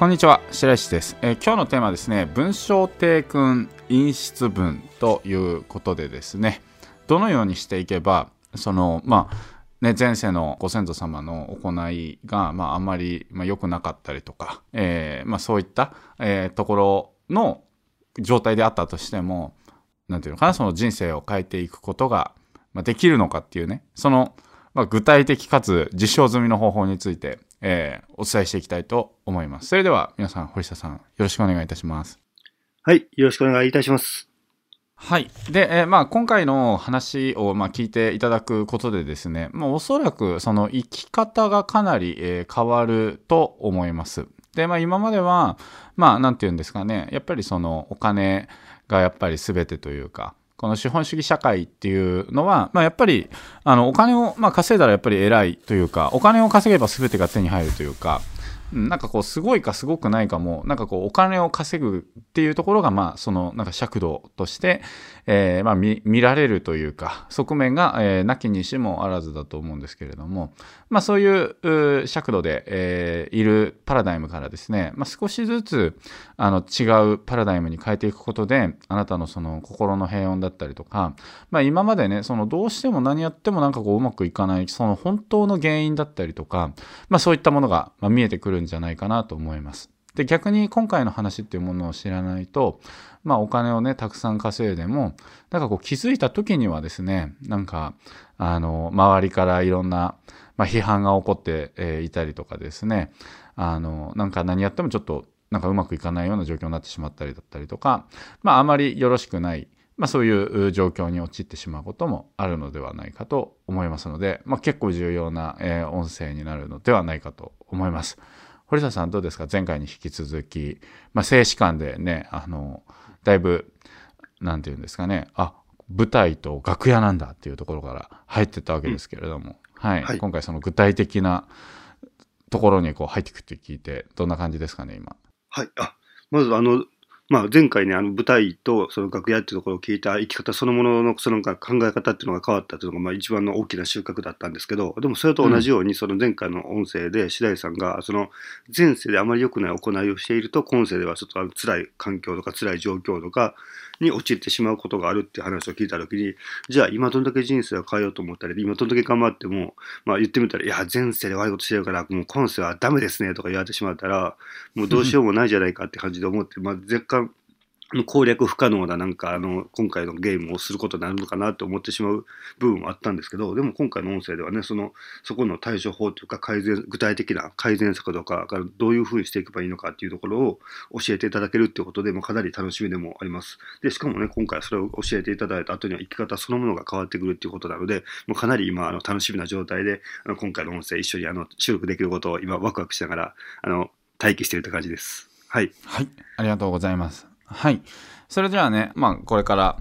こんにちは白石です、えー、今日のテーマはですね文章定訓陰湿文ということでですねどのようにしていけばそのまあね、前世のご先祖様の行いが、まあ、あんまり、まあ、良くなかったりとか、えーまあ、そういった、えー、ところの状態であったとしても、なんていうのかな、その人生を変えていくことが、まあ、できるのかっていうね、その、まあ、具体的かつ実証済みの方法について、えー、お伝えしていきたいと思います。それでは皆さん、堀下さん、よろしくお願いいたします。はい、よろしくお願いいたします。はい。で、えー、まあ、今回の話を、まあ、聞いていただくことでですね、まあ、おそらくその生き方がかなり、えー、変わると思います。で、まあ、今までは、まあ、なんて言うんですかね、やっぱりそのお金がやっぱり全てというか、この資本主義社会っていうのは、まあ、やっぱりあのお金を、まあ、稼いだらやっぱり偉いというかお金を稼げば全てが手に入るというかなんかこうすごいかすごくないかもなんかこうお金を稼ぐっていうところがまあそのなんか尺度として、えー、まあ見られるというか側面が、えー、なきにしもあらずだと思うんですけれどもまあそういう尺度で、えー、いるパラダイムからですね、まあ、少しずつあの違うパラダイムに変えていくことであなたのその心の平穏だったりとか、まあ、今までねそのどうしても何やってもなんかこううまくいかないその本当の原因だったりとか、まあ、そういったものがま見えてくるんじゃないかなと思います。で逆に今回の話っていうものを知らないと、まあ、お金をねたくさん稼いでもなんかこう気づいた時にはですねなんかあの周りからいろんな、まあ、批判が起こって、いたりとかですねあのなんか何やってもちょっとなんかうまくいかないような状況になってしまったりだったりとか、まあ、あまりよろしくない、まあ、そういう状況に陥ってしまうこともあるのではないかと思いますので、まあ、結構重要な、音声になるのではないかと思います。堀田さんどうですか？前回に引き続き、まあ、静止感でね、あの、だいぶ、なんていうんですかね、あ、舞台と楽屋なんだっていうところから入ってったわけですけれども、うん、はい、はい、今回その具体的なところにこう入っていくって聞いて、どんな感じですかね、今。はい。あ、まずあの、まあ、前回ね、あの舞台とその楽屋っていうところを聞いた生き方そのもののその考え方っていうのが変わったというのが、まあ、一番の大きな収穫だったんですけど、でもそれと同じように、その前回の音声で白井さんが、その前世であまり良くない行いをしていると、今世ではちょっと辛い環境とか辛い状況とかに陥ってしまうことがあるって話を聞いたときに、じゃあ今どんだけ人生を変えようと思ったり、今どんだけ頑張っても、まあ言ってみたら、いや、前世で悪いことしてるから、もう今世はダメですねとか言われてしまったら、もうどうしようもないじゃないかって感じで思って、まあ若干、攻略不可能ななんかあの今回のゲームをすることになるのかなって思ってしまう部分はあったんですけどでも今回の音声ではねそのそこの対処法というか改善具体的な改善策とかどういうふうにしていけばいいのかっていうところを教えていただけるっていうことでもかなり楽しみでもあります。でしかもね今回それを教えていただいた後には生き方そのものが変わってくるっていうことなのでもうかなり今あの楽しみな状態であの今回の音声一緒にあの収録できることを今ワクワクしながらあの待機しているって感じです。はい、はい、ありがとうございます。はい。それではね、まあ、これから、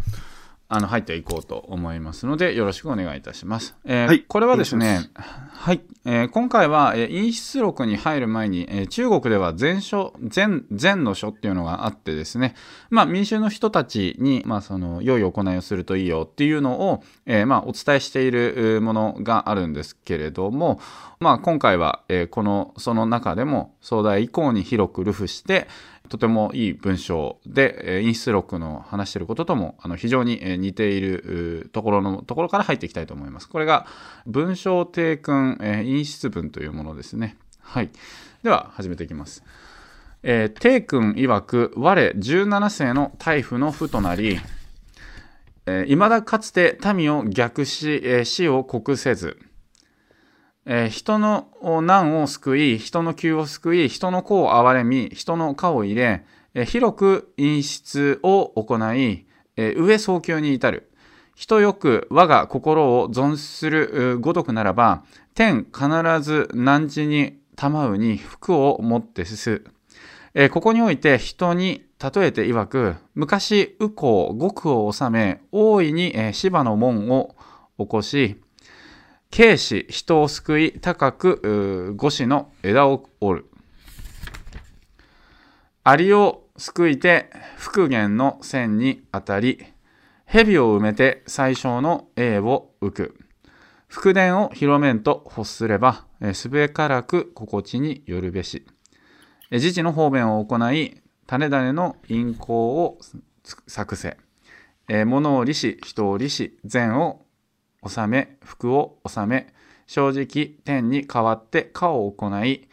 あの、入っていこうと思いますので、よろしくお願いいたします。えーはい、これはですね、はい、えー、今回は、えー、陰湿録に入る前に、えー、中国では禅書、禅、禅の書っていうのがあってですね、まあ、民衆の人たちに、まあ、その、良い行いをするといいよっていうのを、えー、まあ、お伝えしているものがあるんですけれども、まあ、今回は、えー、この、その中でも、壮大以降に広く流布して、とてもいい文章で、陰湿録の話していることともあの非常に似ているところのところから入っていきたいと思います。これが文章定訓陰湿文というものですね。はい。では始めていきます。えー、定君曰く我17世の大夫の負となり、えー、未だかつて民を逆し、えー、死を告せず、えー、人の難を救い、人の急を救い、人の子を憐れみ、人の科を入れ、えー、広く陰湿を行い、えー、上早急に至る。人よく我が心を存するごとくならば、天必ず汝に賜うに福をもってすす。えー、ここにおいて人に例えて曰く、昔、右行、極を治め、大いに、えー、芝の門を起こし、軽視、人を救い、高く、五子の枝を折る。アリを救いて、復元の線に当たり、蛇を埋めて最小の A を浮く。福田を広めんと欲すれば、すべからく心地によるべし。自治の方便を行い種々の陰行を作せ物を利し人を利し善を治め福を治め正直天に代わって家を行い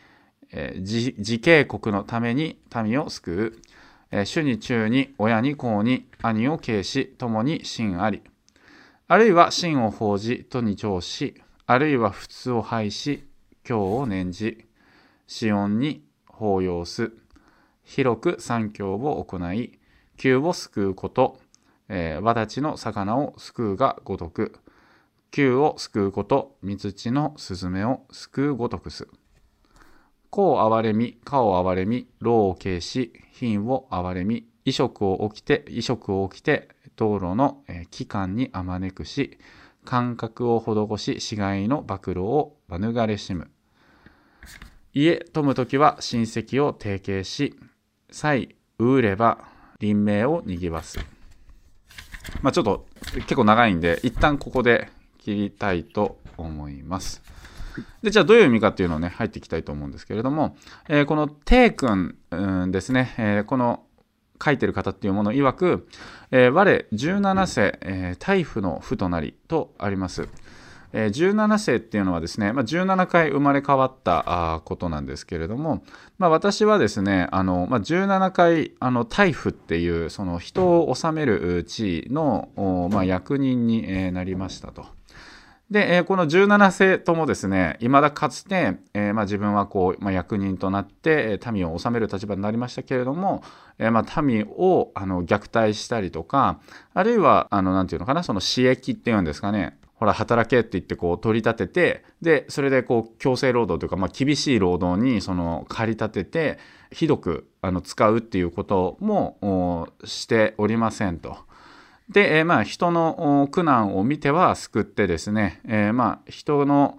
自警国のために民を救う。主に中に親に公に兄を敬し共に真あり。あるいは真を報じとに調しあるいは仏を廃し教を念じ死音に抱擁す。広く三教を行い旧を救うこと、えー、和立ちの魚を救うがごとく。旧を救うこと三土のスズメを救うごとくす子を憐れみ家を憐れみ老を軽し品を憐れみ移植を起きて移植を起きて道路の機関にあまねくし感覚を施し死骸の暴露を免れしむ家富む時は親戚を提携し、際うれば臨命をにぎわす。まあちょっと結構長いんで、一旦ここで切りたいと思います。でじゃあどういう意味かっていうのをね入っていきたいと思うんですけれども、えー、この「帝君」ですね、えー、この書いてる方っていうもの曰く、えー、我17世、えー、大夫の負となりとあります。え17世っていうのはですね、まあ、17回生まれ変わったことなんですけれども、まあ、私はですねあの、まあ、17回あの大夫っていうその人を治める地位の、まあ、役人にえなりましたと。で、えこの17世ともですね、未だかつて、えー、まあ、自分はこう、まあ、役人となって、民を治める立場になりましたけれども、えー、まあ、民をあの虐待したりとか、あるいは、あの、なんていうのかな、その私益っていうんですかね、ほら働けって言ってこう取り立ててでそれでこう強制労働というか、まあ、厳しい労働にその駆り立ててひどくあの使うっていうこともしておりませんと。で、えー、まあ人の苦難を見ては救ってですね、えー、まあ人の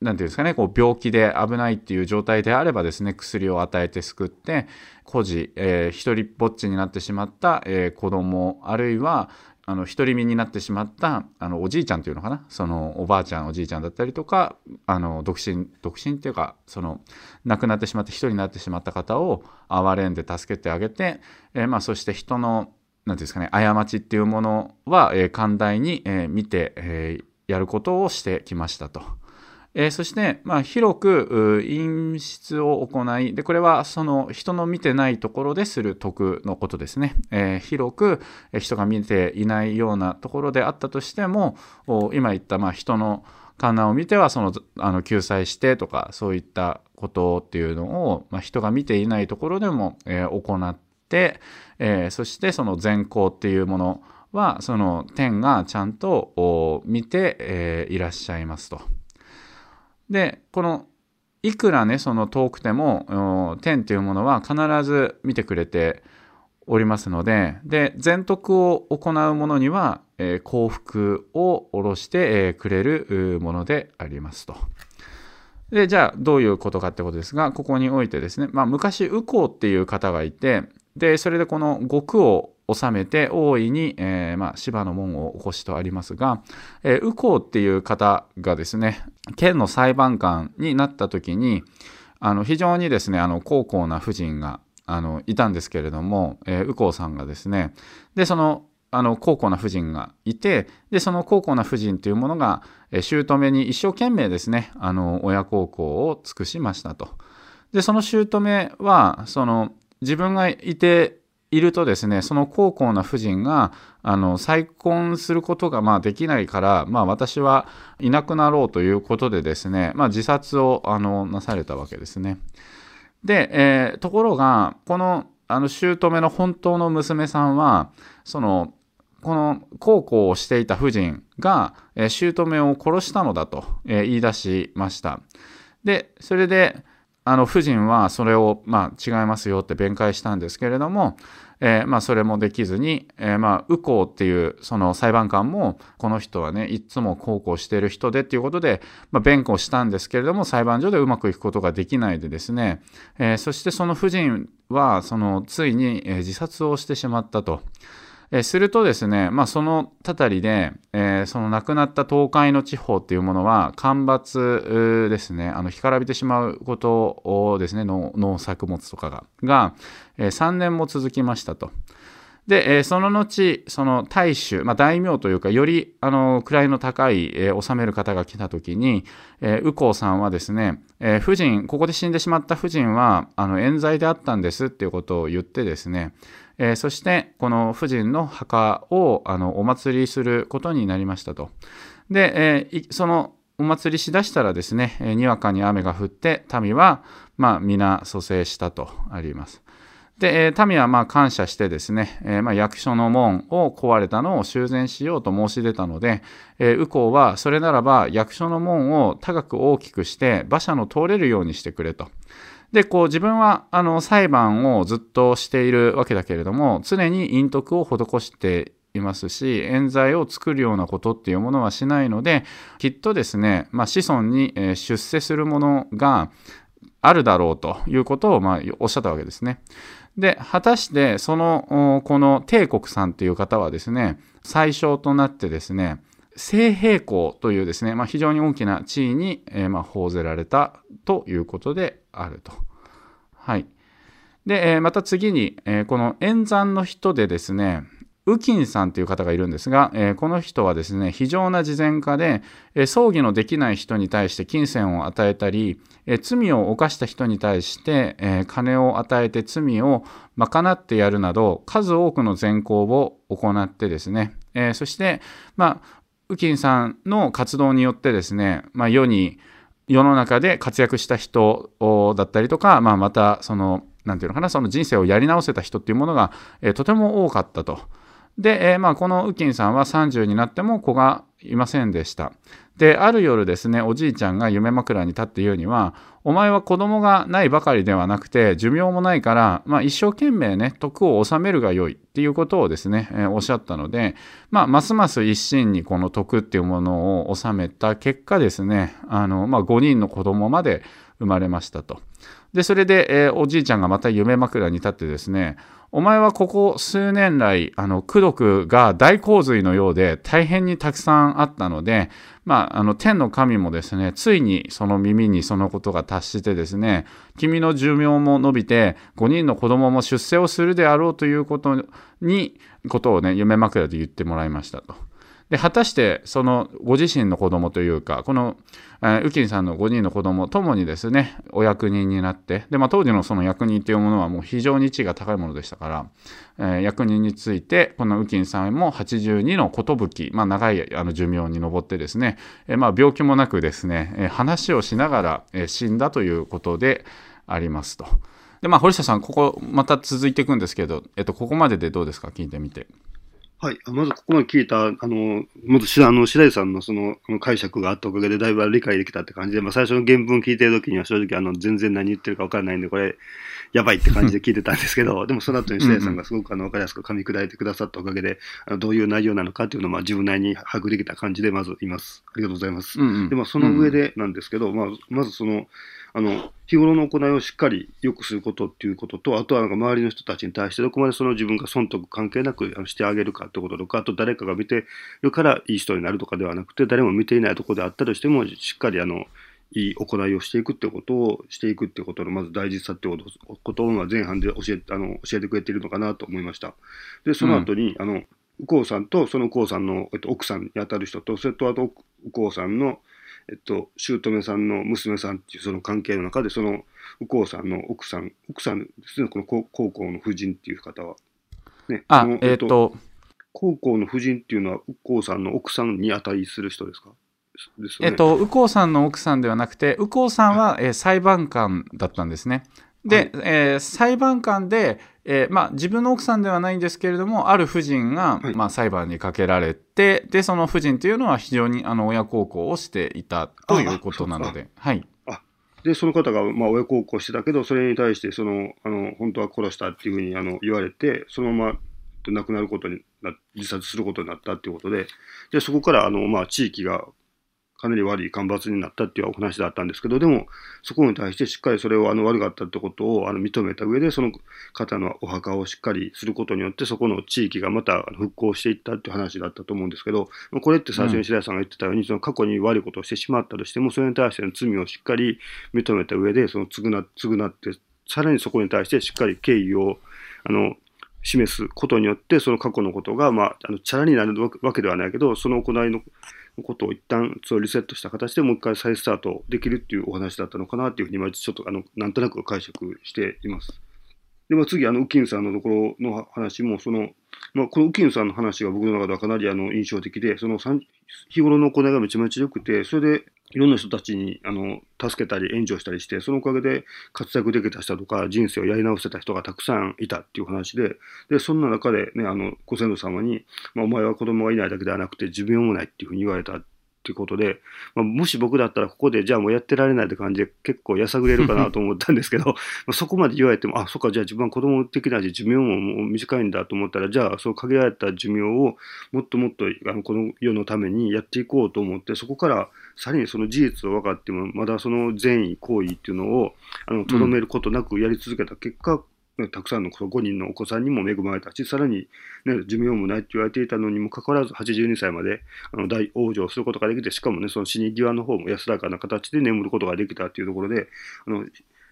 何て言うんですかねこう病気で危ないっていう状態であればですね薬を与えて救って孤児、えー、一人ぼっちになってしまった、えー、子供あるいはあの独り身になってしまったあのおじいちゃんというのかなそのおばあちゃんおじいちゃんだったりとかあの独身独身っていうかその亡くなってしまって一人になってしまった方を憐れんで助けてあげて、えー、まあ、そして人の何ていうんですかね過ちっていうものは、えー、寛大に、えー、見て、えーやることをしてきましたと。えー、そして、まあ、広く陰湿を行いでこれはその人の見てないところでする徳のことですね、えー、広く人が見ていないようなところであったとしても今言ったまあ人の観覧を見てはそのあの救済してとかそういったことっていうのを、まあ、人が見ていないところでも、えー、行っ、えー、そしてその善行っていうものはその天がちゃんと見て、えー、いらっしゃいますと。でこのいくらねその遠くても天というものは必ず見てくれておりますのでで全徳を行う者には、えー、幸福を下ろして、えー、くれるものでありますと。でじゃあどういうことかってことですがここにおいてですね、まあ、昔右近っていう方がいてでそれでこの極を収めて大いに、えー、まあ、芝の門を起こしとありますが、えー、右近っていう方がですね県の裁判官になった時にあの非常にですねあの高校な夫人があのいたんですけれども、えー、右近さんがですねでそのあの高校な夫人がいてでその高校な夫人というものが、え、姑に一生懸命ですねあの親孝行を尽くしましたと。でその姑はその自分がいているとですねその高校な夫人があの再婚することがまあできないから、まあ、私はいなくなろうということでですね、まあ、自殺をあのなされたわけですね。で、えー、ところがこのあの姑の本当の娘さんはそのこの孝行をしていた夫人が、えー、姑を殺したのだと、えー、言い出しました。でそれであの夫人はそれを、まあ、違いますよって弁解したんですけれども、えー、まあ、それもできずに、えー、まあ、右近っていうその裁判官もこの人はねいつも孝行してる人でっていうことで、まあ、弁護したんですけれども裁判所でうまくいくことができないでですね、えー、そしてその夫人はそのついにえ自殺をしてしまったと。えするとですね、まあ、そのたたりで、えー、その亡くなった東海の地方っていうものは干ばつですねあの干からびてしまうことをですね農作物とかがが、えー、3年も続きましたと。で、えー、その後、その大衆、まあ、大名というか、よりあの位の高い、えー、治める方が来た時に、えー、右近さんはですね、えー、夫人、ここで死んでしまった夫人はあの冤罪であったんですっていうことを言ってですね、えー、そしてこの夫人の墓をあのお祭りすることになりましたと。で、えー、そのお祭りしだしたらですね、えー、にわかに雨が降って民は、まあ、皆蘇生したとあります。で、民はまあ感謝してですね、え、まあ役所の門を壊れたのを修繕しようと申し出たので、え、右近はそれならば役所の門を高く大きくして馬車の通れるようにしてくれと。で、こう自分はあの裁判をずっとしているわけだけれども、常に陰徳を施していますし、冤罪を作るようなことっていうものはしないので、きっとですね、まあ、子孫に出世するものがあるだろうということをまあおっしゃったわけですね。で、果たしてその、この帝国さんという方はですね、最小となってですね、聖平公というですね、まあ、非常に大きな地位に、えー、まあ、報ぜられたということであると。はい。で、え、また次に、え、この演算の人でですね、ウキンさんという方がいるんですが、え、この人はですね、非常な慈善家で、え、葬儀のできない人に対して金銭を与えたり、え、罪を犯した人に対して、え金を与えて罪を賄ってやるなど、数多くの善行を行ってですね、えそして、まあ、ウキンさんの活動によってですね、まあ、世に、世の中で活躍した人だったりとか、まあ、またその、何て言うのかな、その人生をやり直せた人っていうものが、えとても多かったと。で、えー、まあ、このウキンさんは30になっても子がいませんでした。で、ある夜ですね、おじいちゃんが夢枕に立って言うには、お前は子供がないばかりではなくて、寿命もないから、まあ、一生懸命ね、徳を治めるがよいっていうことをですね、えー、おっしゃったので、まあ、ますます一心にこの徳っていうものを治めた結果ですね、あの、まあ、5人の子供まで生まれましたと。で、それで、えー、おじいちゃんがまた夢枕に立ってですね、お前はここ数年来、あの、苦毒が大洪水のようで大変にたくさんあったので、まあ、あの、天の神もですね、ついにその耳にそのことが達してですね、君の寿命も伸びて、5人の子供も出世をするであろうということに、ことをね、夢枕で言ってもらいましたと。で、果たしてそのご自身の子供というか、この、ウキンさんの5人の子供ともにですね、お役人になって、で、まあ当時のその役人というものはもう非常に地位が高いものでしたから、えー、役人について、このウキンさんも82の寿、まあ長いあの寿命に上ってですね、えー、まあ病気もなくですね、えー、話をしながら、えー、死んだということでありますと。で、まあ堀下さん、ここまた続いていくんですけど、えっと、ここまででどうですか？聞いてみて。はい。まずここまで聞いた、あの、まずあの白井さんのその解釈があったおかげでだいぶ理解できたって感じで、まあ最初の原文聞いてる時には正直あの全然何言ってるか分からないんで、これやばいって感じで聞いてたんですけど、でもその後に白井さんがすごくあの分かりやすく噛み砕いてくださったおかげで、あのどういう内容なのかっていうのをまあ自分なりに把握できた感じでまずいます。ありがとうございます。うんうん、で、まあその上でなんですけど、まあまずその、あの、日頃の行いをしっかり良くすることっていうことと、あとはなんか周りの人たちに対してどこまでその自分が損得関係なくしてあげるかってこととか、あと誰かが見てるからいい人になるとかではなくて、誰も見ていないところであったとしても、しっかりあの、いい行いをしていくってことをしていくってことのまず大事さってことを前半で教えあの教えてくれているのかなと思いました。で、その後に、うん、あの、右近さんとその右近さんの、えっと、奥さんに当たる人と、それとあと右近さんのえっと、姑さんの娘さんっていうその関係の中で、その右近さんの奥さん、奥さんですね、この高校の夫人っていう方は。ね、あ、えっ、ー、と、高校の夫人っていうのは右近さんの奥さんに値する人ですか？ですね、えっと、右近さんの奥さんではなくて、右近さんは、えー、裁判官だったんですね。で、はい、えー、裁判官で、えーまあ、自分の奥さんではないんですけれどもある夫人が、はい、まあ、裁判にかけられてでその夫人というのは非常にあの親孝行をしていたということなので。はい。で、その方が、まあ、親孝行してたけど、それに対して、その、あの、本当は殺したっていうふうに、あの、言われて、そのまま、亡くなることにな、自殺することになったっていうことで、で、そこから、あの、まあ、地域が、かなり悪い干ばつになったっていうお話だったんですけど、でも、そこに対してしっかりそれをあの悪かったってことをあの認めた上で、その方のお墓をしっかりすることによって、そこの地域がまた復興していったっていう話だったと思うんですけど、これって最初に白井さんが言ってたように、その過去に悪いことをしてしまったとしても、それに対しての罪をしっかり認めた上で、その償償って、さらにそこに対してしっかり敬意を、あの、示すことによって、その過去のことが、まあ、あの、チャラになるわけではないけど、その行いのことを一旦そリセットした形でもう一回再スタートできるっていうお話だったのかなっていうふうに今ちょっとあのなんとなく解釈しています。で、まあ、次、あの、ウキンさんのところの話も、その、まあ、このウキンさんの話が僕の中ではかなりあの印象的で、その日頃の行いがめちゃめちゃ良くて、それでいろんな人たちにあの助けたり援助したりして、そのおかげで活躍できた人とか、人生をやり直せた人がたくさんいたっていう話で、で、そんな中でね、あの、ご先祖様に、まあ、お前は子供がいないだけではなくて、寿命もないっていうふうに言われた。ていうことで、まあ、もし僕だったらここでじゃあもうやってられないって感じで結構やさぐれるかなと思ったんですけど まあそこまで言われてもあそっかじゃあ自分は子供的なし寿命も短いんだと思ったらじゃあそう限られた寿命をもっともっとあのこの世のためにやっていこうと思ってそこからさらにその事実を分かってもまだその善意行為っていうのをとどめることなくやり続けた結果、うんたくさんの5人のお子さんにも恵まれたし、さらに、ね、寿命もないって言われていたのにもかかわらず、82歳まであの大往生することができて、しかもね、その死に際の方も安らかな形で眠ることができたっていうところで、あの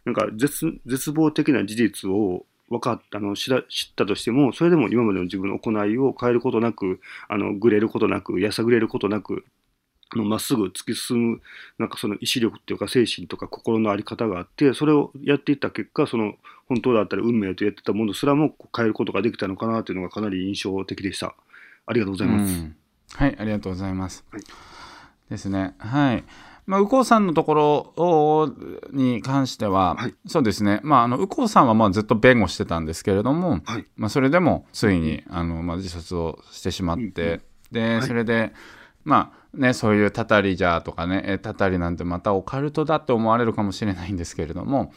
なんか絶絶望的な事実を分かったの知ら知ったとしても、それでも今までの自分の行いを変えることなく、あのぐれることなく、やさぐれることなく、まっすぐ突き進む、なんかその意志力っていうか精神とか心の在り方があって、それをやっていった結果、その本当だったら運命とやってたものすらも変えることができたのかなというのがかなり印象的でした。ありがとうございます。うん、はい、ありがとうございます。はい、ですね。はい。まあ、右近さんのところに関しては、はい、そうですね、まあ、あの右近さんはまあずっと弁護してたんですけれども、はい、まあ、それでもついにあの、まあ、自殺をしてしまって、うん、で、それで、まあね、そういうたたりじゃとかねたたりなんてまたオカルトだって思われるかもしれないんですけれども、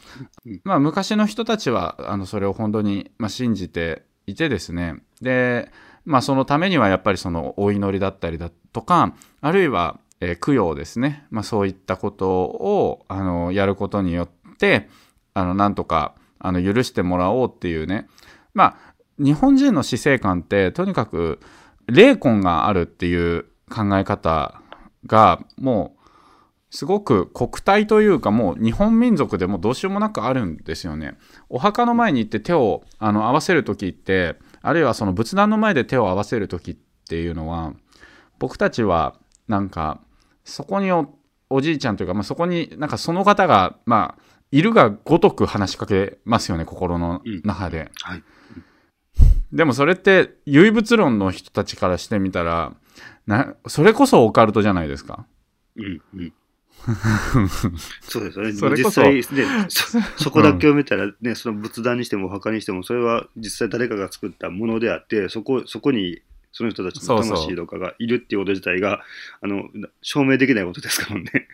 まあ、昔の人たちはあのそれを本当に、まあ、信じていてですね。で、まあ、そのためにはやっぱりそのお祈りだったりだとかあるいは、えー、供養ですね、まあ、そういったことをあのやることによってあのなんとかあの許してもらおうっていうね。まあ日本人の死生観ってとにかく霊魂があるっていう考え方がもうすごく国体というかもう日本民族でもどうしようもなくあるんですよね。お墓の前に行って手をあの合わせる時ってあるいはその仏壇の前で手を合わせる時っていうのは僕たちはなんかそこにおじいちゃんというか、まあ、そこになんかその方がまあいるがごとく話しかけますよね心の中で、うんはい、でもそれって唯物論の人たちからしてみたらなそれこそオカルトじゃないですか。うんうん そうですよね。それ実際、ね、そそこだけを見たらね、うん、その仏壇にしてもお墓にしても、それは実際誰かが作ったものであって、そこそこにその人たちの魂とかがいるっていうこと自体があの証明できないことですからね。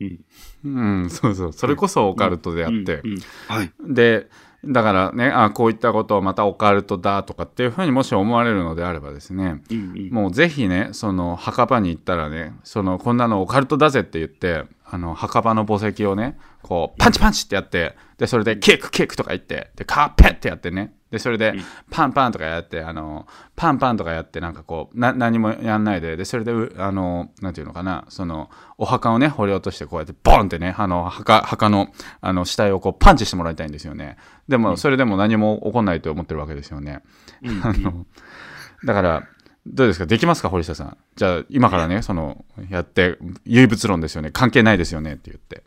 うん、うん、そうそう。それこそオカルトであって。はい、で、だからねあこういったことをまたオカルトだとかっていうふうにもし思われるのであればですね、うんうん、もうぜひねその墓場に行ったらねそのこんなのオカルトだぜって言ってあの墓場の墓石をねこうパンチパンチってやってでそれでキックキックとか言ってでカーペッてやってねでそれでパンパンとかやってあのパンパンとかやってなんかこうな何もやんないででそれであのなんていうのかなそのお墓をね掘り落としてこうやってボンってねあの墓墓のあの死体をこうパンチしてもらいたいんですよね。でもそれでも何も起こんないと思ってるわけですよね、あのだからどうですか？できますか？堀下さん。じゃあ今からねそのやって唯物論ですよね。関係ないですよね？って言って。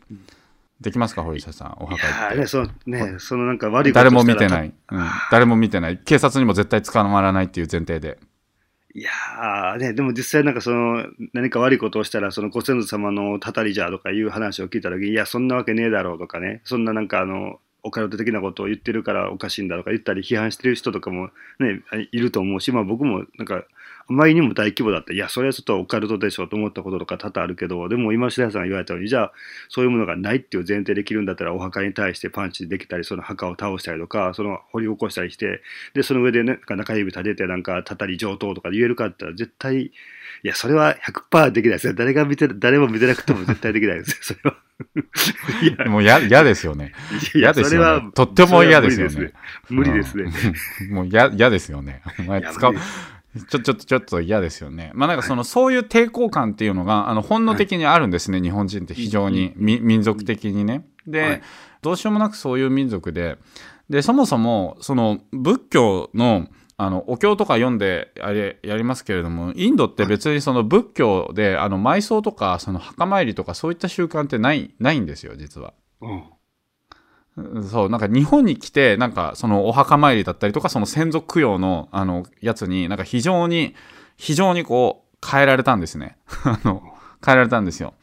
できますか、堀下さん、お墓行って。ね、そのね、そのなんか悪い誰も見てない、うん。誰も見てない。警察にも絶対捕まらないっていう前提で。いやー、ね、でも実際なんかその、何か悪いことをしたら、そのご先祖様のたたりじゃとかいう話を聞いたときに、いや、そんなわけねえだろうとかね、そんななんかあの、オカルト的なことを言ってるからおかしいんだとか言ったり批判してる人とかもね、いると思うし、まあ僕もなんか、あまりにも大規模だったら、いや、それはちょっとオカルトでしょと思ったこととか多々あるけど、でも今、白井さんが言われたように、じゃあ、そういうものがないっていう前提できるんだったら、お墓に対してパンチできたり、その墓を倒したりとか、その掘り起こしたりして、で、その上でね、中指立てて、なんか、たたり上等とか言えるかって言ったら、絶対、いや、それは100%できないですよ。誰が見て、誰も見てなくても絶対できないですよ、それは。いやもう嫌ですよね。嫌ですよね。とっても嫌ですよね。無理ですね。もう嫌ですよね。お前使う。ちょ、ちょっと、ちょっと嫌ですよね。まあなんかその、そういう抵抗感っていうのが、あの、本能的にあるんですね、はい、日本人って非常に、民族的にね。で、はい、どうしようもなくそういう民族で、で、そもそも、その、仏教の、あのお経とか読んであれやりますけれどもインドって別にその仏教であの埋葬とかその墓参りとかそういった習慣ってないないんですよ実は。うん、そうなんか日本に来てなんかそのお墓参りだったりとかその先祖供養のあのやつになんか非常に非常にこう変えられたんですね あの変えられたんですよ。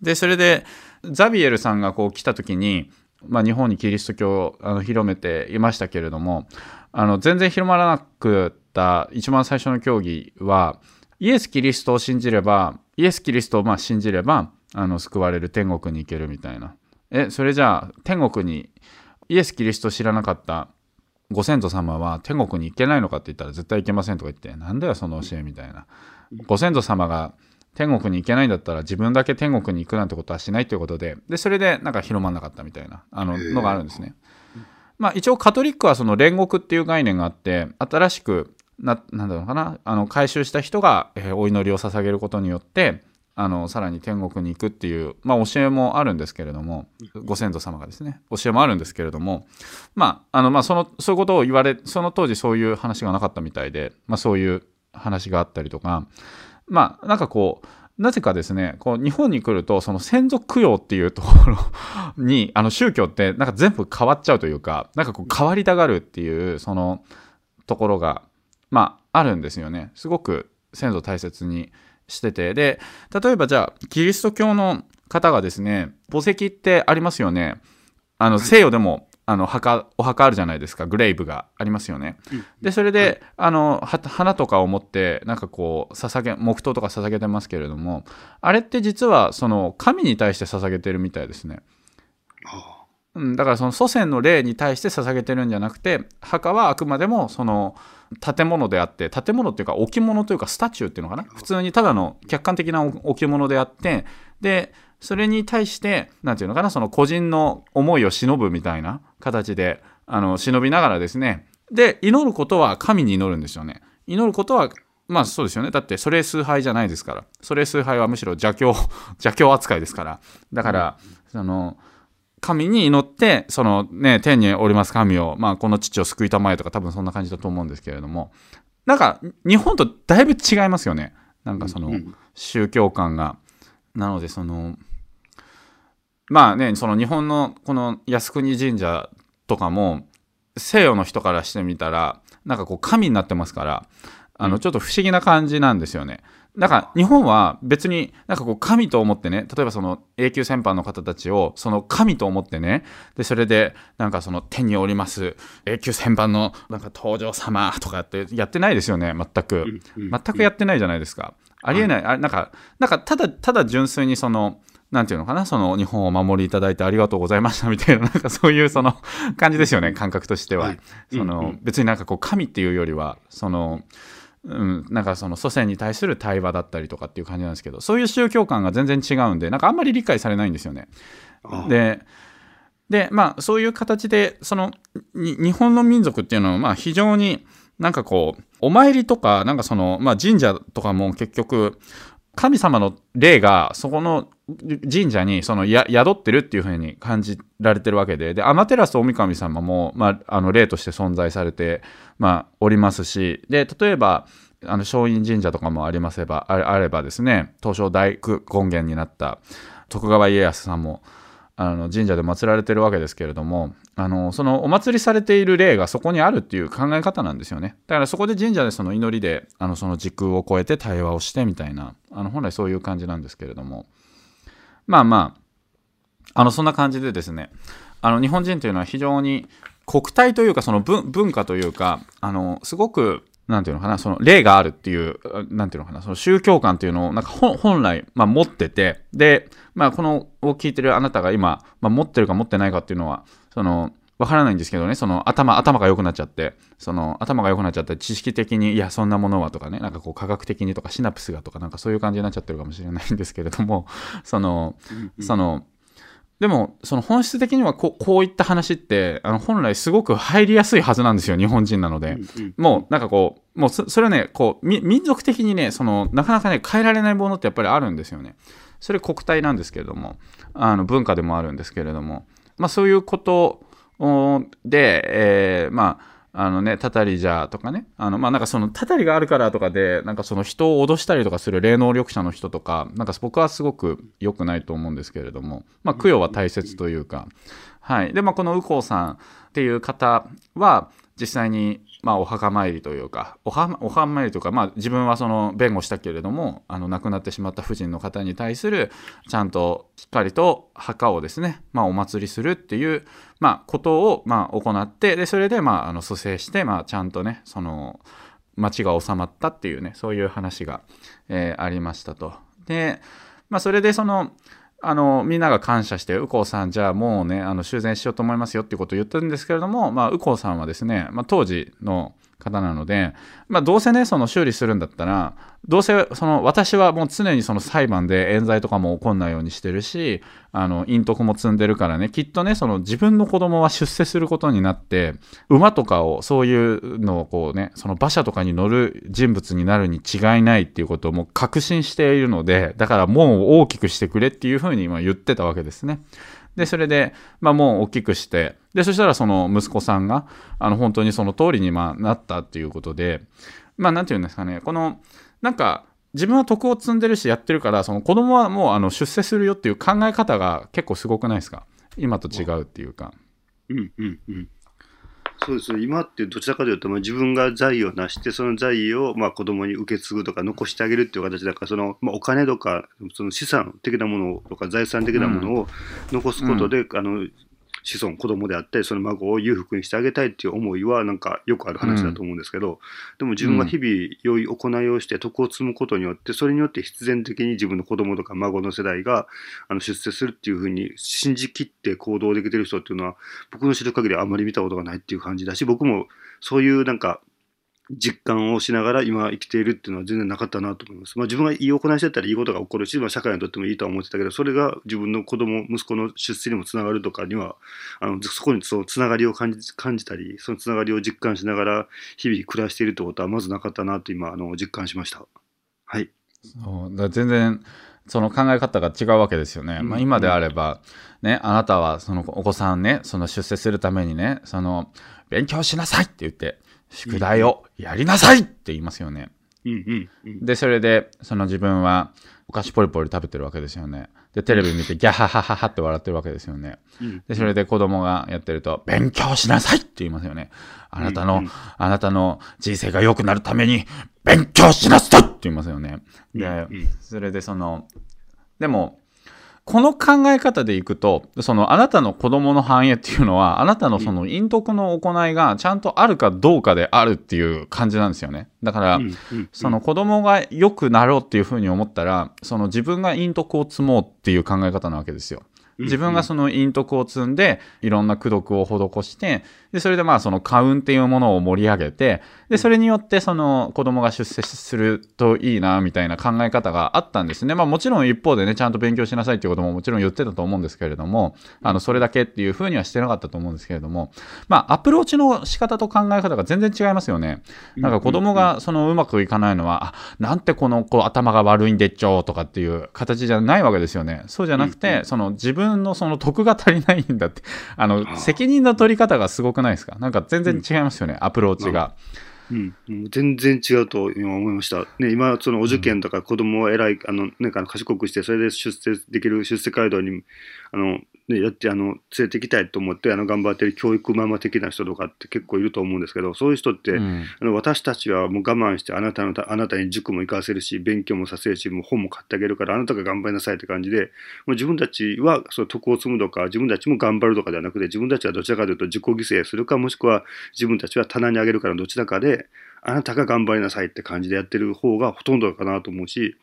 でそれでザビエルさんがこう来た時に、まあ、日本にキリスト教をあの広めていましたけれどもあの全然広まらなくった一番最初の競技はイエス・キリストを信じればイエス・キリストをまあ信じればあの救われる天国に行けるみたいなえそれじゃあ天国にイエス・キリストを知らなかったご先祖様は天国に行けないのかって言ったら絶対行けませんとか言ってなんだよその教えみたいなご先祖様が天国に行けないんだったら自分だけ天国に行くなんてことはしないということででそれでなんか広まんなかったみたいなあののがあるんですね。まあ、一応カトリックはその煉獄っていう概念があって新しくななんだろうかなあの回収した人が、えー、お祈りを捧げることによってあのさらに天国に行くっていう、まあ、教えもあるんですけれどもご先祖様がですね教えもあるんですけれどもまああのまあそのそういうことを言われその当時そういう話がなかったみたいで、まあ、そういう話があったりとかまあなんかこうなぜかですね、こう日本に来ると、その先祖供養っていうところ に、あの宗教ってなんか全部変わっちゃうというか、なんかこう変わりたがるっていう、そのところが、まああるんですよね。すごく先祖大切にしてて。で、例えばじゃあ、キリスト教の方がですね、墓石ってありますよね。あの西洋でもあの墓お墓あるじゃないですかグレイブがありますよね。でそれで、はい、あの花とかを持ってなんかこう捧げ黙祷とか捧げてますけれどもあれって実はその神に対して捧げてるみたいですね。うん、だからその祖先の霊に対して捧げてるんじゃなくて墓はあくまでもその建物であって建物っていうか置物というかスタチューっていうのかな？普通にただの客観的な置物であってでそれに対して何て言うのかな？その個人の思いを忍ぶみたいな形であの忍びながらですね。で祈ることは神に祈るんですよね。祈ることはまあそうですよね。だってそれ崇拝じゃないですから。それ崇拝はむしろ邪教 邪教扱いですから。だから、その神に祈ってそのね天におります神を、まあ、この父を救いたまえとか多分そんな感じだと思うんですけれどもなんか日本とだいぶ違いますよねなんかその宗教観が。なのでそのまあねその日本のこの靖国神社とかも西洋の人からしてみたらなんかこう神になってますからあのちょっと不思議な感じなんですよね。だから日本は別になんかこう神と思ってね例えばその永久戦犯の方たちをその神と思ってねでそれでなんかその天におります永久戦犯のなんか登場様とかってやってないですよね全く。全くやってないじゃないですか。ありえない、あなんかなんかただただ純粋にそのなんていうのかな、その日本をお守りいただいてありがとうございましたみたいな、なんかそういうその感じですよね、感覚としては。はい、その、うんうん、別になんかこう、神っていうよりは、その、うん、なんかその祖先に対する対話だったりとかっていう感じなんですけど、そういう宗教観が全然違うんで、なんかあんまり理解されないんですよね。で、で、まあそういう形で、その、日本の民族っていうのは、まあ非常になんかこう、お参りとか、なんかその、まあ神社とかも結局、神様の霊がそこの神社にそのや宿ってるっていう風に感じられてるわけで。で天照大神様も、まあ、あの霊として存在されて、まあ、おりますし。で例えばあの松陰神社とかもありますればあればですね東照大根源になった徳川家康さんもあの神社で祀られてるわけですけれどもあのそのお祭りされている霊がそこにあるっていう考え方なんですよね。だからそこで神社でその祈りであのその時空を超えて対話をしてみたいなあの本来そういう感じなんですけれども。まあまああのそんな感じでですねあの日本人というのは非常に国体というかその文化というかあのすごくなんていうのかな、その例があるっていう、なんていうのかな、その宗教観というのを、なんか本本来、まあ、持ってて、で、まあ、このを聞いてるあなたが今、まあ、持ってるか持ってないかっていうのは、その、わからないんですけどね、その頭、頭が良くなっちゃって、その頭が良くなっちゃって、知識的に、いや、そんなものはとかね、なんかこう科学的にとか、シナプスがとか、なんかそういう感じになっちゃってるかもしれないんですけれども、その、その、でも、その本質的にはこうこういった話って、あの本来すごく入りやすいはずなんですよ、日本人なので。もうなんかこう、もうそそれはね、こうみ民族的にね、そのなかなかね、変えられないものってやっぱりあるんですよね。それ国体なんですけれども、あの文化でもあるんですけれども、まあそういうことおで、えーまあ、あのね、たたりじゃとかね、あの、まあ、なんかその、たたりがあるからとかで、なんかその人を脅したりとかする霊能力者の人とか、なんか僕はすごく良くないと思うんですけれども、まあ、供養は大切というか、はい。で、まあ、この右近さんっていう方は、実際に、まあ、お墓参りというか、おはお墓参りとか、まあ、自分はその弁護したけれども、あの亡くなってしまった夫人の方に対する、ちゃんとしっかりと墓をですね、まあ、お祭りするっていう、まあ、ことを、まあ、行って、で、それで、まあ、あの蘇生して、まあ、ちゃんとね、その、町が収まったっていうね、そういう話が、えーありましたと。で、まあ、それでその、あのみんなが感謝して、右近さん、じゃあもうね、あの修繕しようと思いますよってことを言ったんですけれども、まあ、右近さんはですね、まあ、当時の方なので、まあ、どうせね、その修理するんだったら、どうせその私はもう常にその裁判で冤罪とかも起こんないようにしてるし、あの陰徳も積んでるからね、きっとね、その自分の子供は出世することになって、馬とかをそういうのをこうね、その馬車とかに乗る人物になるに違いないっていうことをもう確信しているので、だからもう大きくしてくれっていうふうにまあ言ってたわけですね。で、それで、まあもう大きくして、で、そしたらその息子さんが、あの本当にその通りにまあなったっていうことで、まあなんていうんですかね、この、なんか、自分は徳を積んでるしやってるから、その子供はもうあの出世するよっていう考え方が結構すごくないですか？今と違うっていうか。うんうんうんそうです。ね今ってどちらかというと、まあ、自分が財を成してその財をまあ子供に受け継ぐとか残してあげるっていう形だからその、まあ、お金とかその資産的なものとか財産的なものを残すことで、あの子孫子供であってその孫を裕福にしてあげたいっていう思いはなんかよくある話だと思うんですけど、でも自分が日々良い行いをして徳を積むことによってそれによって必然的に自分の子供とか孫の世代があの出世するっていうふうに信じきって行動できてる人っていうのは僕の知る限りあんまり見たことがないっていう感じだし僕もそういうなんか実感をしながら今生きているっていうのは全然なかったなと思います。まあ自分がいい行いしてたらいいことが起こるし、まあ社会にとってもいいとは思ってたけど、それが自分の子供、息子の出世にもつながるとかには、あのそこにそのつながりを感じ感じたり、そのつながりを実感しながら日々暮らしているってことはまずなかったなと今あの実感しました。はい。そうだ全然その考え方が違うわけですよね。うんまあ、今であれば、ね、あなたはそのお子さんね、その出世するためにね、その勉強しなさいって言って、宿題をやりなさいって言いますよね。うんうんうん。で、それで、その自分はお菓子ポリポリ食べてるわけですよね。で、テレビ見てギャハハハハって笑ってるわけですよね。うんで、それで子供がやってると、勉強しなさいって言いますよね。あなたの、うんうんあなたの人生が良くなるために、勉強しなさいって言いますよね。で、それでその、でも、この考え方でいくと、そのあなたの子供の繁栄っていうのは、あなたのその陰徳の行いがちゃんとあるかどうかであるっていう感じなんですよね。だから、うんうんその子供が良くなろうっていうふうに思ったら、その自分が陰徳を積もうっていう考え方なわけですよ。自分がその陰徳を積んで、いろんな功徳を施して、で、それでまあその家運っていうものを盛り上げて、で、それによってその子供が出世するといいな、みたいな考え方があったんですね。まあもちろん一方でね、ちゃんと勉強しなさいっていうことももちろん言ってたと思うんですけれども、あの、それだけっていうふうにはしてなかったと思うんですけれども、まあアプローチの仕方と考え方が全然違いますよね。なんか子供がそのうまくいかないのは、あ、なんてこの子頭が悪いんでっちょとかっていう形じゃないわけですよね。そうじゃなくて、その自分のその得が足りないんだって、あの、責任の取り方がすごくないですか？なんか全然違いますよね、アプローチが。うん、うん全然違うと今思いました。ね、今、そのお受験とか子供を偉い、あの、ね、あの賢くして、それで出世できる出世街道に、あの、ね、やって、あの、連れて行きたいと思って、あの、頑張ってる教育ママ的な人とかって結構いると思うんですけど、そういう人って、うん。あの私たちはもう我慢してあなたのたあなたに塾も行かせるし勉強もさせるしもう本も買ってあげるからあなたが頑張りなさいって感じでもう自分たちはその徳を積むとか自分たちも頑張るとかではなくて自分たちはどちらかというと自己犠牲するかもしくは自分たちは棚にあげるからどちらかであなたが頑張りなさいって感じでやってる方がほとんどかなと思うし、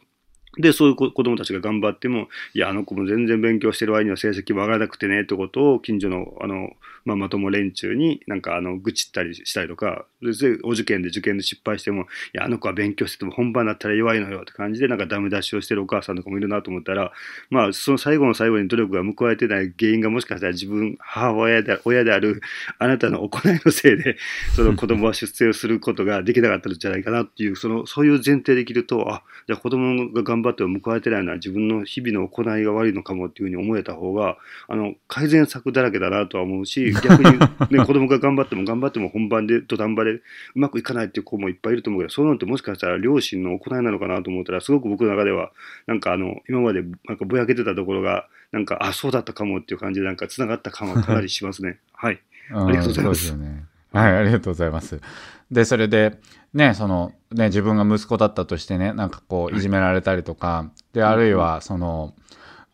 で、そういう子供たちが頑張っても、いや、あの子も全然勉強してる割には成績も上がらなくてね、ってことを近所の、あの、ママ友連中になんか、あの、愚痴ったりしたりとか、で、お受験で受験で失敗しても、いや、あの子は勉強してても本番だったら弱いのよって感じで、なんかダメ出しをしてるお母さんとかもいるなと思ったら、まあ、その最後の最後に努力が報われてない原因がもしかしたら自分、母親で、親であるあなたの行いのせいで、その子供は出世をすることができなかったんじゃないかなっていう、その、そういう前提できると、あ、じゃあ子供が頑張っても報われてないのは自分の日々の行いが悪いのかもっていうふうに思えた方が、あの、改善策だらけだなとは思うし、逆にね、子供が頑張っても頑張っても本番で土壇場でうまくいかないっていう子もいっぱいいると思うけど、そういうのってもしかしたら両親の行いなのかなと思ったら、すごく僕の中では、なんかあの、今までなんかぼやけてたところが、なんか、あ、そうだったかもっていう感じで、なんか繋がった感は かなりしますね。はい。ありがとうございます。ね、はい、ありがとうございます。で、それで、ね、その、ね、自分が息子だったとしてね、なんかこう、いじめられたりとか、はい、で、あるいは、その、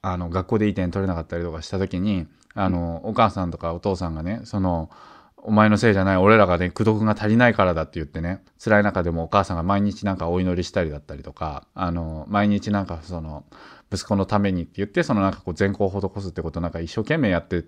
あの、学校でいい点取れなかったりとかした時に、あの、お母さんとかお父さんがね、その、お前のせいじゃない、俺らがね、功徳が足りないからだって言ってね、辛い中でもお母さんが毎日なんかお祈りしたりだったりとか、あの、毎日なんかその、息子のためにって言って、そのなんかこう善行を施すってことなんか一生懸命やって、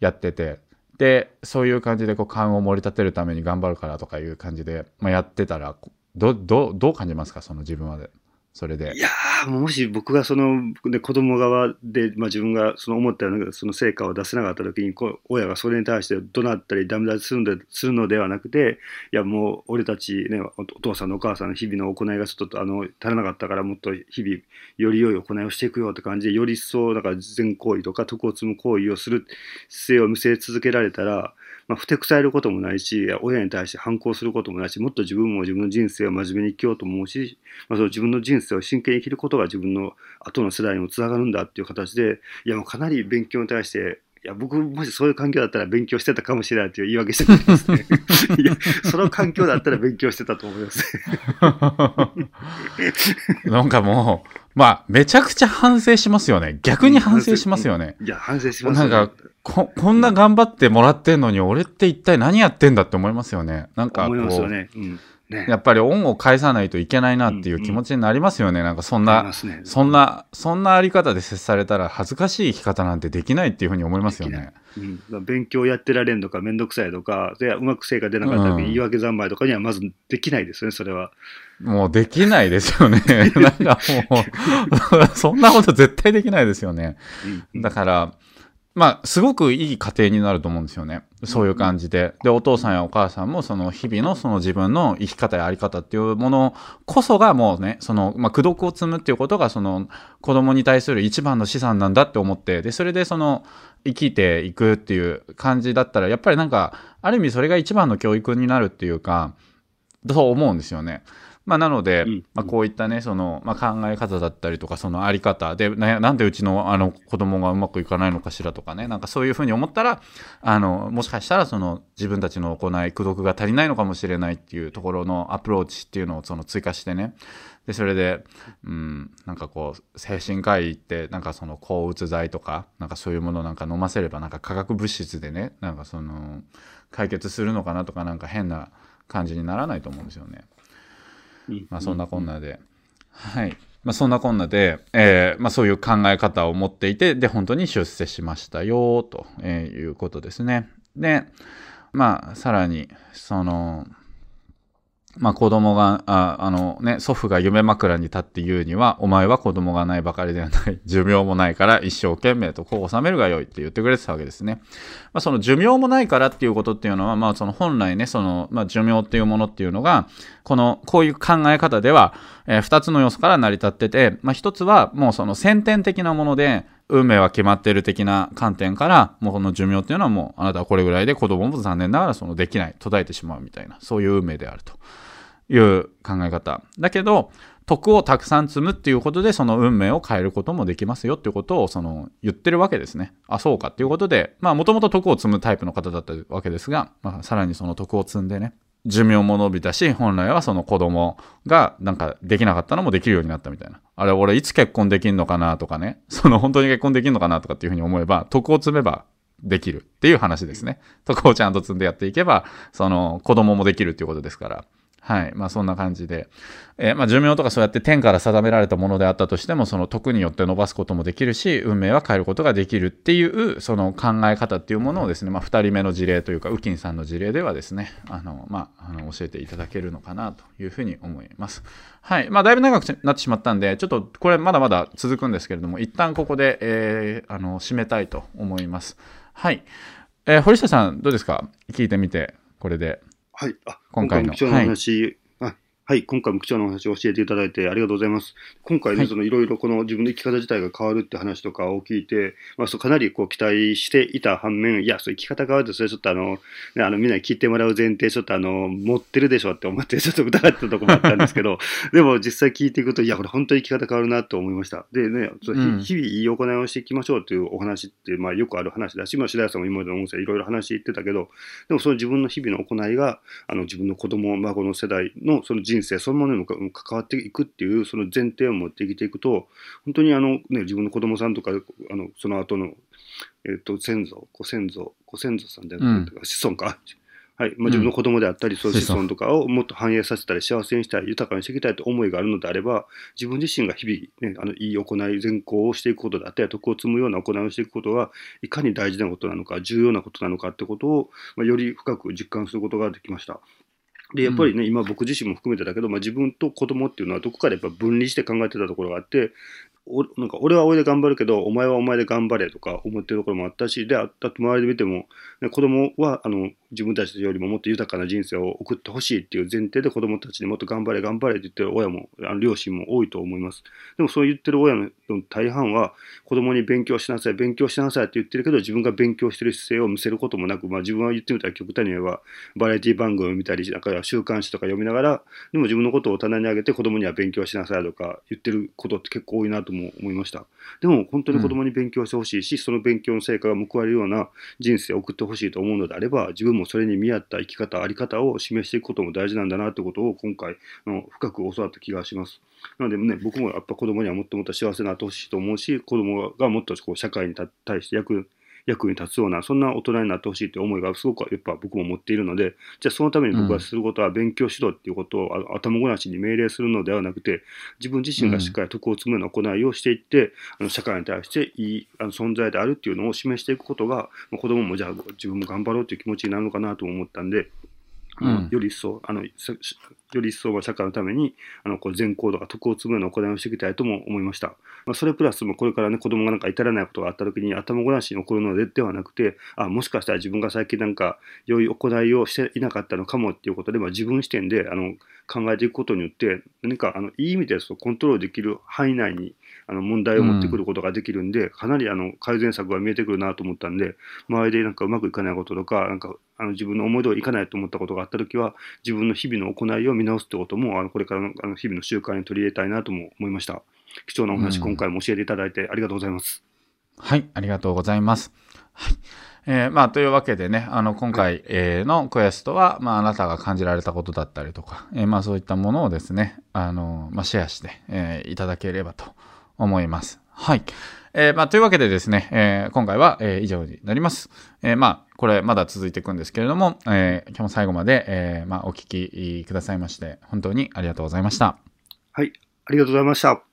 やってて、で、そういう感じでこう勘を盛り立てるために頑張るからとかいう感じで、まあ、やってたら、ど、ど、どう感じますか？その自分まで。それで。いやもし僕がその、ね、子供側で、まあ、自分がその思ったようなその成果を出せなかった時に親がそれに対して怒鳴ったりダメ出しするのでするのではなくていやもう俺たち、ね、お父さんのお母さんの日々の行いがちょっとあの足らなかったからもっと日々より良い行いをしていくよって感じでより一層だか善行為とか徳を積む行為をする姿勢を見せ続けられたらまあ、ふてくされることもないし、親に対して反抗することもないし、もっと自分も自分の人生を真面目に生きようと思うし、まあ、その自分の人生を真剣に生きることが自分の後の世代にもつながるんだっていう形で、いや、もうかなり勉強に対して、いや、僕、もしそういう環境だったら勉強してたかもしれないという言い訳してくれますね。いや、その環境だったら勉強してたと思います。なんかもう、まあ、めちゃくちゃ反省しますよね。逆に反省しますよね。いや、反省します、ね、なんか、こ、こんな頑張ってもらってんのに、俺って一体何やってんだって思いますよね。なんかこう、ねうんね、やっぱり恩を返さないといけないなっていう気持ちになりますよね。うんうん、なんかそんな、ね、そんな、そんなあり方で接されたら恥ずかしい生き方なんてできないっていうふうに思いますよね。うん、勉強やってられんとか、めんどくさいとか、でうまく成果出なかった時に言い訳三昧とかにはまずできないですよね、それは。もうできないですよね。なんかもうそんなこと絶対できないですよね。だから、まあ、すごくいい家庭になると思うんですよね。そういう感じで。で、お父さんやお母さんも、その日々のその自分の生き方やあり方っていうものこそがもうね、その、まあ、功徳を積むっていうことが、その、子供に対する一番の資産なんだって思って、で、それでその、生きていくっていう感じだったら、やっぱりなんか、ある意味それが一番の教育になるっていうか、そう思うんですよね。まあ、なので、まあ、こういったね、その、まあ、考え方だったりとか、そのあり方で、なんでうちのあの子供がうまくいかないのかしらとかね、なんかそういうふうに思ったら、あの、もしかしたらその自分たちの行い、功徳が足りないのかもしれないっていうところのアプローチっていうのをその追加してね、で、それで、うん、なんかこう、精神科医って、なんかその抗うつ剤とか、なんかそういうものなんか飲ませれば、なんか化学物質でね、なんかその、解決するのかなとか、なんか変な感じにならないと思うんですよね。まあ、そんなこんなで、はい。まあ、そんなこんなで、えーまあ、そういう考え方を持っていて、で、本当に出世しましたよ、ということですね。で、まあ、さらに、その、まあ子供が、ああのね、祖父が夢枕に立って言うには、お前は子供がないばかりではない。寿命もないから一生懸命とこう収めるがよいって言ってくれてたわけですね。まあその寿命もないからっていうことっていうのは、まあその本来ね、その、まあ寿命っていうものっていうのが、この、こういう考え方では、えー、二つの要素から成り立ってて、まあ一つはもうその先天的なもので、運命は決まっている的な観点から、もうこの寿命っていうのはもう、あなたはこれぐらいで子供も残念ながらそのできない、途絶えてしまうみたいな、そういう運命であると。いう考え方。だけど、徳をたくさん積むっていうことで、その運命を変えることもできますよっていうことを、その、言ってるわけですね。あ、そうかっていうことで、まあ、もともと徳を積むタイプの方だったわけですが、まあ、さらにその徳を積んでね、寿命も伸びたし、本来はその子供がなんかできなかったのもできるようになったみたいな。あれ、俺いつ結婚できんのかなとかね、その本当に結婚できんのかなとかっていうふうに思えば、徳を積めばできるっていう話ですね。徳をちゃんと積んでやっていけば、その子供もできるっていうことですから。はい。まあそんな感じで。えーまあ寿命とかそうやって天から定められたものであったとしても、その徳によって伸ばすこともできるし、運命は変えることができるっていう、その考え方っていうものをですね、まあ二人目の事例というか、ウキンさんの事例ではですね、あの、まあ、あの教えていただけるのかなというふうに思います。はい。まあだいぶ長くなってしまったんで、ちょっとこれまだまだ続くんですけれども、一旦ここで、えーあの、締めたいと思います。はい。えー堀下さん、どうですか？聞いてみて、これで。はい。あ今回のも貴重なお話、あはい。今回も貴重なお話を教えていただいてありがとうございます。今回ね、はいそのいろいろこの自分の生き方自体が変わるって話とかを聞いて、まあ、そうかなりこう期待していた反面、いや、そう生き方変わると、それちょっとあの、ね、あのみんなに聞いてもらう前提、ちょっとあの、持ってるでしょって思って、ちょっと疑ってたところもあったんですけど、でも実際聞いていくと、いや、これ本当に生き方変わるなと思いました。でね、そ日々いい行いをしていきましょうというお話って、まあよくある話だし、まあ白谷さんも今までの音声いろいろ話言ってたけど、でもその自分の日々の行いが、あの自分の子供、孫の世代のその人生そのものにもか関わっていくっていうその前提を持って生きていくと、本当にあの、ね、自分の子供さんとか、あのその後の、えっと先祖、ご先祖、ご先祖さんじゃなくて、子孫か。はいまあ、自分の子供であったり、そういう子孫とかをもっと反映させたり、幸せにしたい、豊かにしていきたいという思いがあるのであれば、自分自身が日々、ね、あのいい行い、善行をしていくことであったり、徳を積むような行いをしていくことが、いかに大事なことなのか、重要なことなのかってことを、まあ、より深く実感することができました。で、やっぱりね、今僕自身も含めてだけど、まあ、自分と子供っていうのはどこかでやっぱ分離して考えてたところがあって、おなんか俺は俺で頑張るけど、お前はお前で頑張れとか思ってるところもあったし、で、あった周りで見ても、ね、子供はあの自分たちよりももっと豊かな人生を送ってほしいっていう前提で子供たちにもっと頑張れ頑張れって言ってる親も、あの両親も多いと思います。でもそう言ってる親の大半は、子供に勉強しなさい、勉強しなさいって言ってるけど、自分が勉強してる姿勢を見せることもなく、まあ自分は言ってみたら極端に言えば、バラエティ番組を見たり、だから週刊誌とか読みながら、でも自分のことを棚に上げて子供には勉強しなさいとか言ってることって結構多いなと思も思いました。でも本当に子供に勉強してほしいし、その勉強の成果が報われるような人生を送ってほしいと思うのであれば、自分もそれに見合った生き方、あり方を示していくことも大事なんだなということを今回あの深く教わった気がします。なのでね、僕もやっぱ子供にはもっともっと幸せになってほしいと思うし、子供がもっとこう社会に対して役役に立つような、そんな大人になってほしいという思いがすごくやっぱ僕も持っているので、じゃあそのために僕がすることは勉強しろっていうことを、あ頭ごなしに命令するのではなくて、自分自身がしっかり徳を積むような行いをしていって、あの社会に対していいあの存在であるっていうのを示していくことが、まあ子供もじゃあ自分も頑張ろうという気持ちになるのかなと思ったんで、うん。より一層、あの、さより一層は社会のために、あの、こう善行とか徳を積むような行いをしていきたいとも思いました。まあ、それプラスもこれからね、子供がなんか至らないことがあった時に頭ごなしに起こるのでではなくて、あ、もしかしたら自分が最近なんか良い行いをしていなかったのかもっていうことで、まあ、自分視点で、あの、考えていくことによって、何か、あの、いい意味でそうコントロールできる範囲内に、あの、問題を持ってくることができるんで、かなり、あの、改善策が見えてくるなと思ったんで、周りでなんかうまくいかないこととか、なんか、あの自分の思い通りいかないと思ったことがあったときは、自分の日々の行いを見直すってことも、あのこれからのあの日々の習慣に取り入れたいなとも思いました。貴重なお話、うん今回も教えていただいてありがとうございます。はい、ありがとうございます。はい。えーまあ、というわけでね、あの、今回、えーのクエストは、まあ、あなたが感じられたことだったりとか、えーまあ、そういったものをですね、あの、まあ、シェアして、えーいただければと思います。はい。えーまあ、というわけでですね、えー今回は、えー以上になります。えーまあ、これまだ続いていくんですけれども、えー今日も最後まで、えーまあ、お聞きくださいまして、本当にありがとうございました。はい、ありがとうございました。